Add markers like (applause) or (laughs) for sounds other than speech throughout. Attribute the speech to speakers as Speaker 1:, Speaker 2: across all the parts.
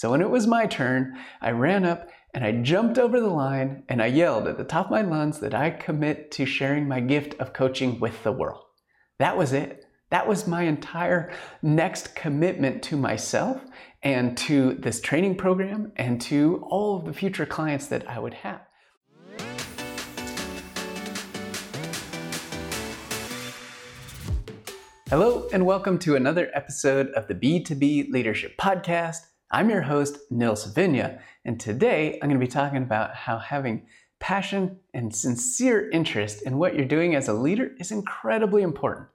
Speaker 1: So when it was my turn, I ran up and I jumped over the line and I yelled at the top of my lungs that I commit to sharing my gift of coaching with the world. That was it. That was my entire next commitment to myself and to this training program and to all of the future clients that I would have. Hello, and welcome to another episode of the B2B Leadership Podcast. I'm your host, Nils Vinje, and today I'm going to be talking about how having passion and sincere interest in what you're doing as a leader is incredibly important.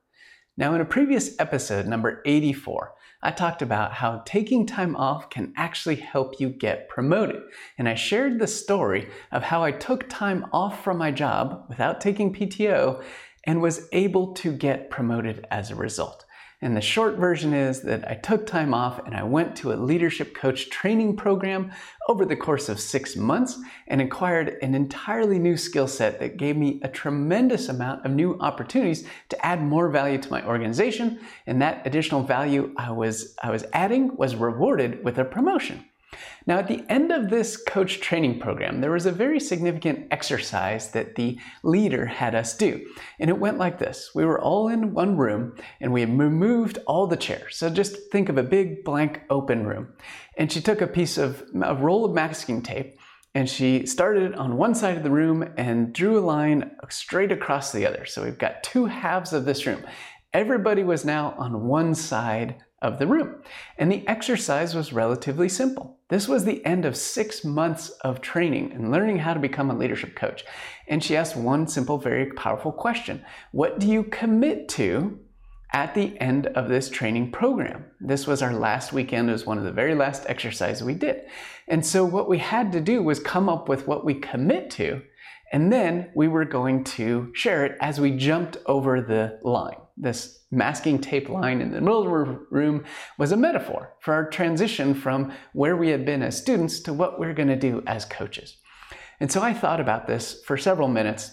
Speaker 1: Now, in a previous episode, number 84, I talked about how taking time off can actually help you get promoted. And I shared the story of how I took time off from my job without taking PTO and was able to get promoted as a result. And the short version is that I took time off and I went to a leadership coach training program over the course of six months and acquired an entirely new skill set that gave me a tremendous amount of new opportunities to add more value to my organization. And that additional value I was, I was adding was rewarded with a promotion. Now, at the end of this coach training program, there was a very significant exercise that the leader had us do. And it went like this We were all in one room and we removed all the chairs. So just think of a big blank open room. And she took a piece of a roll of masking tape and she started on one side of the room and drew a line straight across the other. So we've got two halves of this room. Everybody was now on one side of the room. And the exercise was relatively simple. This was the end of six months of training and learning how to become a leadership coach. And she asked one simple, very powerful question What do you commit to at the end of this training program? This was our last weekend, it was one of the very last exercises we did. And so, what we had to do was come up with what we commit to, and then we were going to share it as we jumped over the line this masking tape line in the middle of the room was a metaphor for our transition from where we had been as students to what we're going to do as coaches. And so I thought about this for several minutes.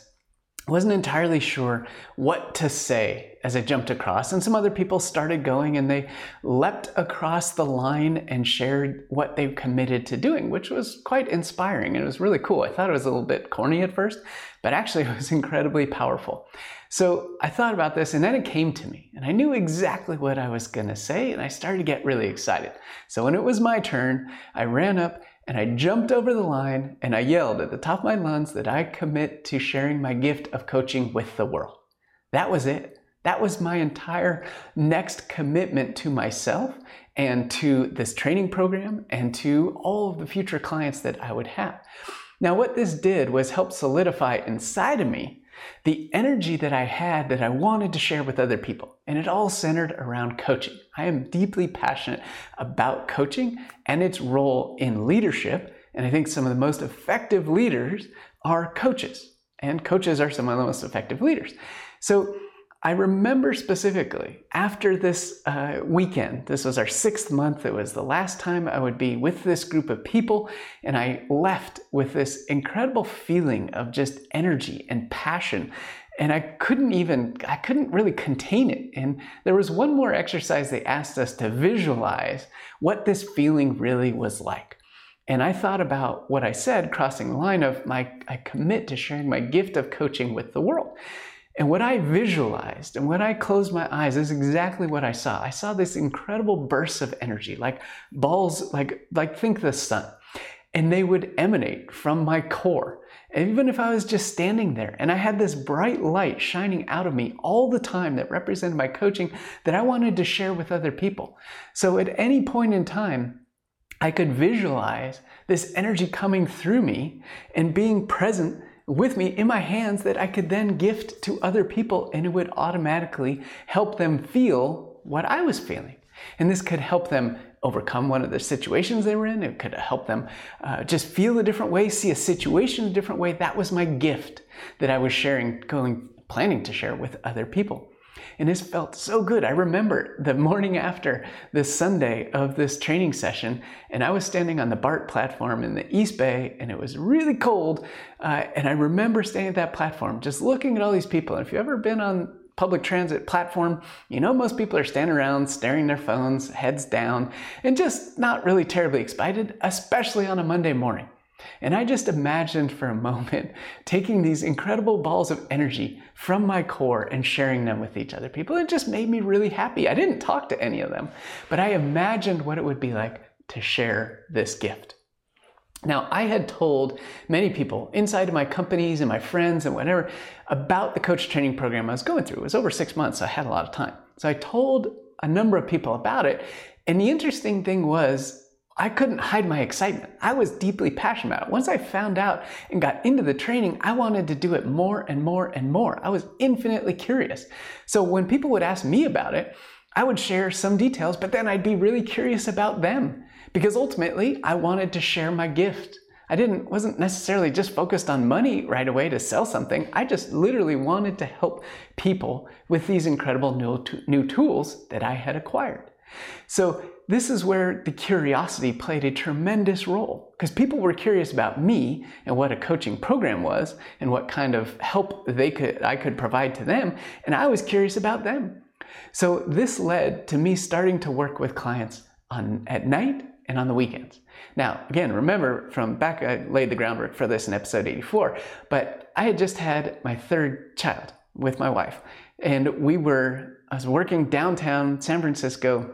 Speaker 1: Wasn't entirely sure what to say as I jumped across, and some other people started going and they leapt across the line and shared what they committed to doing, which was quite inspiring and it was really cool. I thought it was a little bit corny at first, but actually (laughs) it was incredibly powerful. So I thought about this and then it came to me and I knew exactly what I was going to say and I started to get really excited. So when it was my turn, I ran up and I jumped over the line and I yelled at the top of my lungs that I commit to sharing my gift of coaching with the world. That was it. That was my entire next commitment to myself and to this training program and to all of the future clients that I would have. Now, what this did was help solidify inside of me the energy that I had that I wanted to share with other people. And it all centered around coaching. I am deeply passionate about coaching and its role in leadership. And I think some of the most effective leaders are coaches, and coaches are some of the most effective leaders. So I remember specifically after this uh, weekend, this was our sixth month, it was the last time I would be with this group of people, and I left with this incredible feeling of just energy and passion. And I couldn't even, I couldn't really contain it. And there was one more exercise they asked us to visualize what this feeling really was like. And I thought about what I said, crossing the line of my, I commit to sharing my gift of coaching with the world. And what I visualized and when I closed my eyes is exactly what I saw. I saw this incredible bursts of energy, like balls, like, like think the sun. And they would emanate from my core. Even if I was just standing there and I had this bright light shining out of me all the time that represented my coaching that I wanted to share with other people. So at any point in time, I could visualize this energy coming through me and being present with me in my hands that I could then gift to other people and it would automatically help them feel what I was feeling. And this could help them overcome one of the situations they were in. It could help them uh, just feel a different way, see a situation a different way. That was my gift that I was sharing, going, planning to share with other people. And it felt so good. I remember the morning after this Sunday of this training session, and I was standing on the BART platform in the East Bay, and it was really cold. Uh, and I remember standing at that platform, just looking at all these people. And if you've ever been on public transit platform, you know, most people are standing around staring their phones, heads down, and just not really terribly excited, especially on a Monday morning. And I just imagined for a moment (laughs) taking these incredible balls of energy from my core and sharing them with each other people. It just made me really happy. I didn't talk to any of them, but I imagined what it would be like to share this gift. Now, I had told many people inside of my companies and my friends and whatever about the coach training program I was going through. It was over six months, so I had a lot of time. So I told a number of people about it. And the interesting thing was, I couldn't hide my excitement. I was deeply passionate about it. Once I found out and got into the training, I wanted to do it more and more and more. I was infinitely curious. So when people would ask me about it, I would share some details, but then I'd be really curious about them because ultimately I wanted to share my gift. I didn't wasn't necessarily just focused on money right away to sell something. I just literally wanted to help people with these incredible new, new tools that I had acquired. So this is where the curiosity played a tremendous role because people were curious about me and what a coaching program was and what kind of help they could I could provide to them and I was curious about them. So this led to me starting to work with clients on at night and on the weekends. Now, again, remember from back, I laid the groundwork for this in episode 84, but I had just had my third child with my wife, and we were, I was working downtown San Francisco,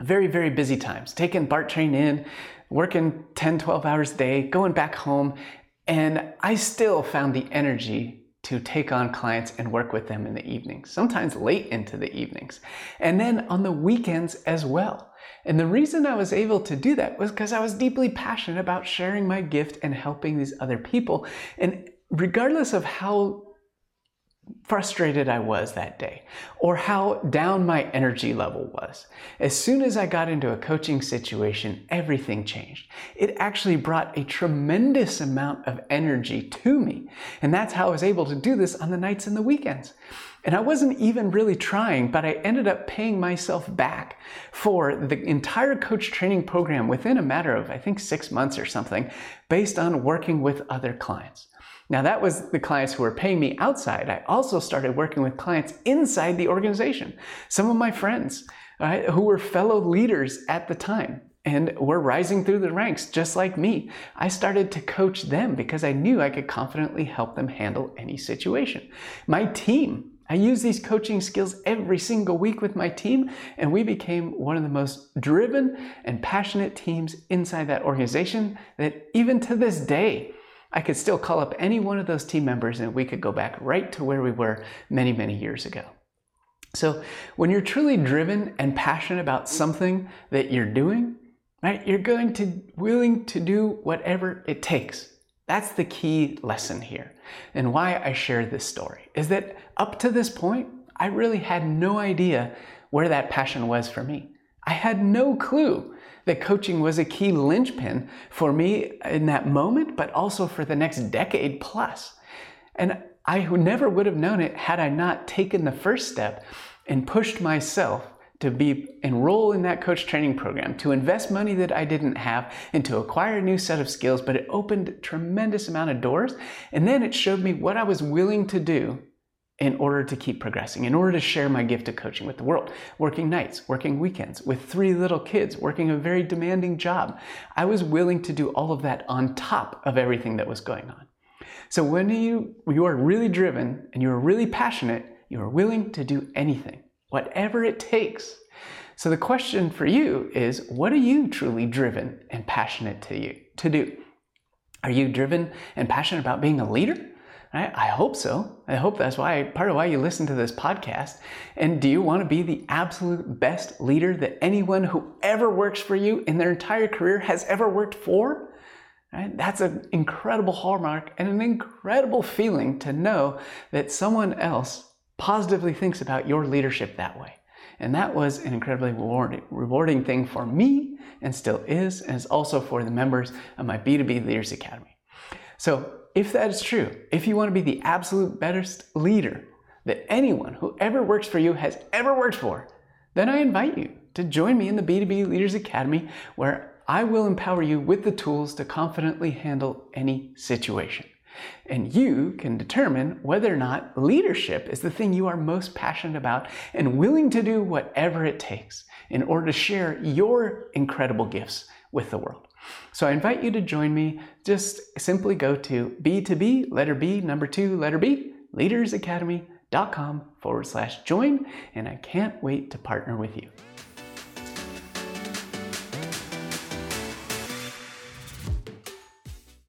Speaker 1: very, very busy times, taking BART train in, working 10, 12 hours a day, going back home, and I still found the energy to take on clients and work with them in the evenings, sometimes late into the evenings, and then on the weekends as well. And the reason I was able to do that was because I was deeply passionate about sharing my gift and helping these other people. And regardless of how frustrated I was that day or how down my energy level was. As soon as I got into a coaching situation, everything changed. It actually brought a tremendous amount of energy to me. And that's how I was able to do this on the nights and the weekends. And I wasn't even really trying, but I ended up paying myself back for the entire coach training program within a matter of, I think, six months or something, based on working with other clients. Now, that was the clients who were paying me outside. I also started working with clients inside the organization. Some of my friends right, who were fellow leaders at the time and were rising through the ranks just like me. I started to coach them because I knew I could confidently help them handle any situation. My team I use these coaching skills every single week with my team, and we became one of the most driven and passionate teams inside that organization that even to this day, I could still call up any one of those team members and we could go back right to where we were many, many years ago. So, when you're truly driven and passionate about something that you're doing, right, you're going to willing to do whatever it takes that's the key lesson here. And why I share this story is that up to this point, I really had no idea where that passion was for me. I had no clue that coaching was a key linchpin for me in that moment, but also for the next decade plus. And I never would have known it had I not taken the first step and pushed myself to be enroll in that coach training program, to invest money that I didn't have, and to acquire a new set of skills. But it opened a tremendous amount of doors, and then it showed me what I was willing to do in order to keep progressing, in order to share my gift of coaching with the world. Working nights, working weekends, with three little kids, working a very demanding job. I was willing to do all of that on top of everything that was going on. So when you, you are really driven and you are really passionate, you are willing to do anything whatever it takes. So the question for you is what are you truly driven and passionate to you to do? Are you driven and passionate about being a leader? I, hope so. I hope that's why part of why you listen to this podcast. And do you want to be the absolute best leader that anyone who ever works for you in their entire career has ever worked for? Right? That's an incredible hallmark and an incredible feeling to know that someone else positively thinks about your leadership that way. And that was an incredibly rewarding, rewarding thing for me and still is, and is also for the members of my B2B Leaders Academy. So, if that is true, if you want to be the absolute best leader that anyone who ever works for you has ever worked for, then I invite you to join me in the B2B Leaders Academy where I will empower you with the tools to confidently handle any situation. And you can determine whether or not leadership is the thing you are most passionate about and willing to do whatever it takes in order to share your incredible gifts with the world. So I invite you to join me. Just simply go to B2B, letter B, number two, letter B, leadersacademy.com forward slash join, and I can't wait to partner with you.